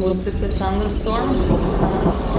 Was this the thunderstorm?